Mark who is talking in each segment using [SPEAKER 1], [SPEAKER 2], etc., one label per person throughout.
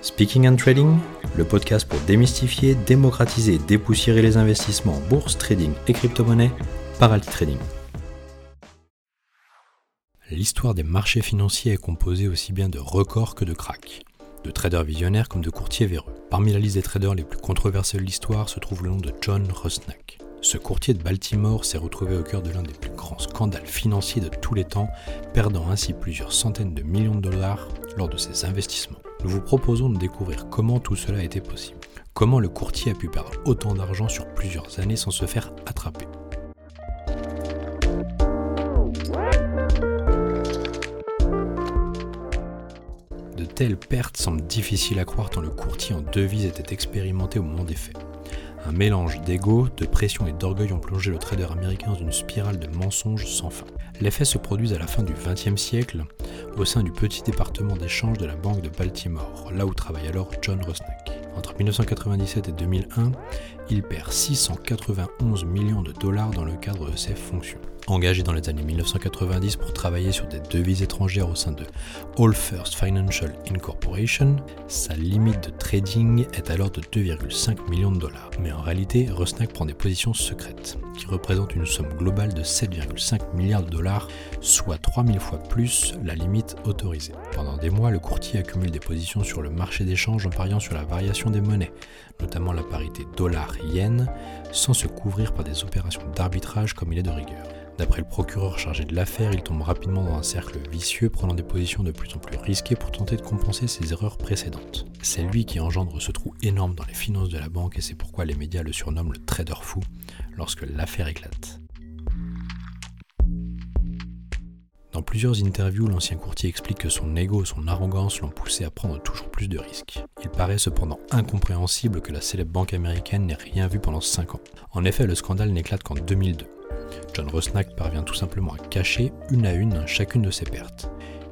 [SPEAKER 1] Speaking and Trading, le podcast pour démystifier, démocratiser dépoussiérer les investissements en bourse, trading et crypto-monnaie par Altitrading. L'histoire des marchés financiers est composée aussi bien de records que de cracks, de traders visionnaires comme de courtiers véreux. Parmi la liste des traders les plus controversés de l'histoire se trouve le nom de John Rosnack. Ce courtier de Baltimore s'est retrouvé au cœur de l'un des plus grands scandales financiers de tous les temps, perdant ainsi plusieurs centaines de millions de dollars lors de ses investissements. Nous vous proposons de découvrir comment tout cela été possible. Comment le courtier a pu perdre autant d'argent sur plusieurs années sans se faire attraper. De telles pertes semblent difficiles à croire tant le courtier en devises était expérimenté au moment des faits. Un mélange d'ego, de pression et d'orgueil ont plongé le trader américain dans une spirale de mensonges sans fin. Les faits se produisent à la fin du XXe siècle au sein du petit département d'échange de la Banque de Baltimore, là où travaille alors John Rosnack. Entre 1997 et 2001, il perd 691 millions de dollars dans le cadre de ses fonctions. Engagé dans les années 1990 pour travailler sur des devises étrangères au sein de All First Financial Incorporation, sa limite de trading est alors de 2,5 millions de dollars. Mais en réalité, Rosnack prend des positions secrètes, qui représentent une somme globale de 7,5 milliards de dollars, soit 3000 fois plus la limite autorisée. Pendant des mois, le courtier accumule des positions sur le marché d'échange en pariant sur la variation des monnaies, notamment la parité dollar-yen, sans se couvrir par des opérations d'arbitrage comme il est de rigueur. D'après le procureur chargé de l'affaire, il tombe rapidement dans un cercle vicieux, prenant des positions de plus en plus risquées pour tenter de compenser ses erreurs précédentes. C'est lui qui engendre ce trou énorme dans les finances de la banque et c'est pourquoi les médias le surnomment le trader fou lorsque l'affaire éclate. Dans plusieurs interviews, l'ancien courtier explique que son ego et son arrogance l'ont poussé à prendre toujours plus de risques. Il paraît cependant incompréhensible que la célèbre banque américaine n'ait rien vu pendant 5 ans. En effet, le scandale n'éclate qu'en 2002. John Rosnack parvient tout simplement à cacher une à une chacune de ses pertes.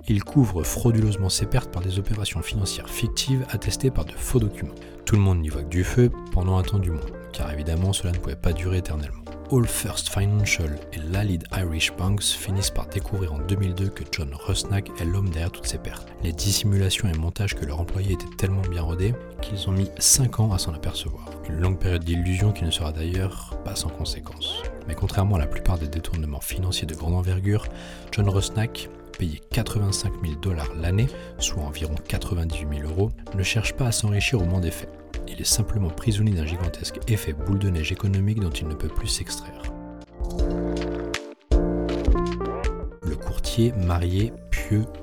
[SPEAKER 1] Il couvre frauduleusement ses pertes par des opérations financières fictives attestées par de faux documents. Tout le monde n'y voit que du feu pendant un temps du monde, car évidemment cela ne pouvait pas durer éternellement. All First Financial et Lalid Irish Banks finissent par découvrir en 2002 que John Rosnack est l'homme derrière toutes ces pertes. Les dissimulations et montages que leur employé étaient tellement bien rodés qu'ils ont mis 5 ans à s'en apercevoir. Une longue période d'illusion qui ne sera d'ailleurs pas sans conséquences. Mais contrairement à la plupart des détournements financiers de grande envergure, John Rosnack payé 85 000 dollars l'année, soit environ 98 000 euros, ne cherche pas à s'enrichir au moment des faits. Il est simplement prisonnier d'un gigantesque effet boule de neige économique dont il ne peut plus s'extraire. Le courtier, marié,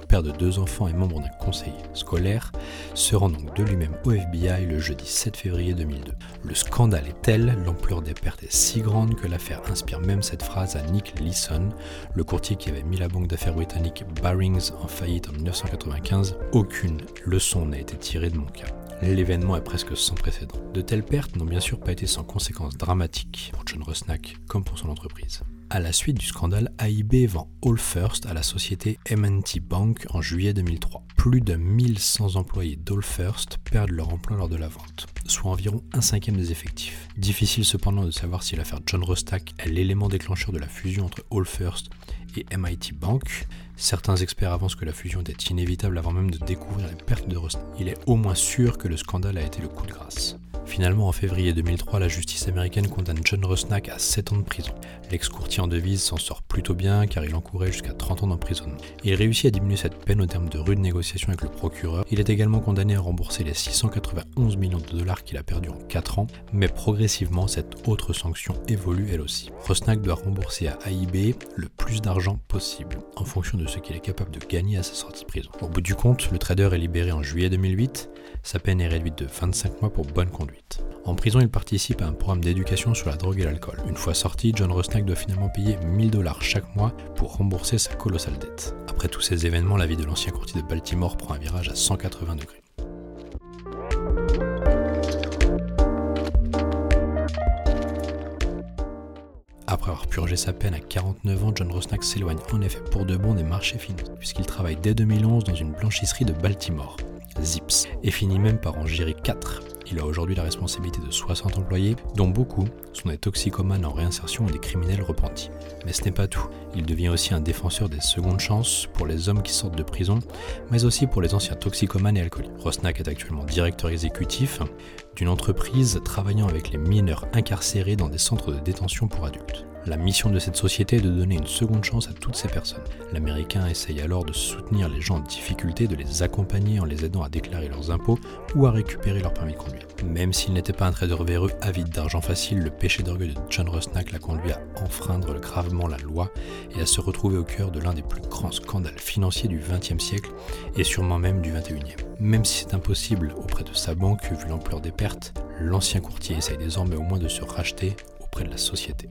[SPEAKER 1] père de deux enfants et membre d'un conseil scolaire, se rend donc de lui-même au FBI le jeudi 7 février 2002. Le scandale est tel, l'ampleur des pertes est si grande que l'affaire inspire même cette phrase à Nick Leeson, le courtier qui avait mis la banque d'affaires britannique Barings en faillite en 1995. Aucune leçon n'a été tirée de mon cas. L'événement est presque sans précédent. De telles pertes n'ont bien sûr pas été sans conséquences dramatiques pour John Rosnack comme pour son entreprise. À la suite du scandale, AIB vend All First à la société M&T Bank en juillet 2003. Plus de 1100 employés d'All First perdent leur emploi lors de la vente, soit environ un cinquième des effectifs. Difficile cependant de savoir si l'affaire John Rosnack est l'élément déclencheur de la fusion entre All First et MIT Bank. Certains experts avancent que la fusion était inévitable avant même de découvrir les pertes de Rosnack. Il est au moins sûr que le scandale a été le coup de grâce. Finalement, en février 2003, la justice américaine condamne John Rosnack à 7 ans de prison. L'ex-courtier en devise s'en sort plutôt bien car il encourait jusqu'à 30 ans d'emprisonnement. Il réussit à diminuer cette peine au terme de rudes négociations avec le procureur. Il est également condamné à rembourser les 691 millions de dollars qu'il a perdus en 4 ans, mais progressivement, cette autre sanction évolue elle aussi. Rosnack doit rembourser à AIB le plus d'argent possible, en fonction de ce qu'il est capable de gagner à sa sortie de prison. Au bout du compte, le trader est libéré en juillet 2008, sa peine est réduite de 25 mois pour bonne conduite. En prison, il participe à un programme d'éducation sur la drogue et l'alcool. Une fois sorti, John Rosnack doit finalement payer 1000 dollars chaque mois pour rembourser sa colossale dette. Après tous ces événements, la vie de l'ancien courtier de Baltimore prend un virage à 180 degrés. Après avoir purgé sa peine à 49 ans, John Rosnack s'éloigne en effet pour de bon des marchés financiers, puisqu'il travaille dès 2011 dans une blanchisserie de Baltimore, Zips, et finit même par en gérer 4 Il a aujourd'hui la responsabilité de 60 employés, dont beaucoup sont des toxicomanes en réinsertion ou des criminels repentis. Mais ce n'est pas tout. Il devient aussi un défenseur des secondes chances pour les hommes qui sortent de prison, mais aussi pour les anciens toxicomanes et alcooliques. Rosnack est actuellement directeur exécutif d'une entreprise travaillant avec les mineurs incarcérés dans des centres de détention pour adultes. La mission de cette société est de donner une seconde chance à toutes ces personnes. L'Américain essaye alors de soutenir les gens en difficulté, de les accompagner en les aidant à déclarer leurs impôts ou à récupérer leur permis de conduire. Même s'il n'était pas un trader véreux avide d'argent facile, le péché d'orgueil de John Rosnack l'a conduit à enfreindre gravement la loi et à se retrouver au cœur de l'un des plus grands scandales financiers du XXe siècle et sûrement même du XXIe. Même si c'est impossible auprès de sa banque vu l'ampleur des pertes, l'ancien courtier essaye désormais au moins de se racheter auprès de la société.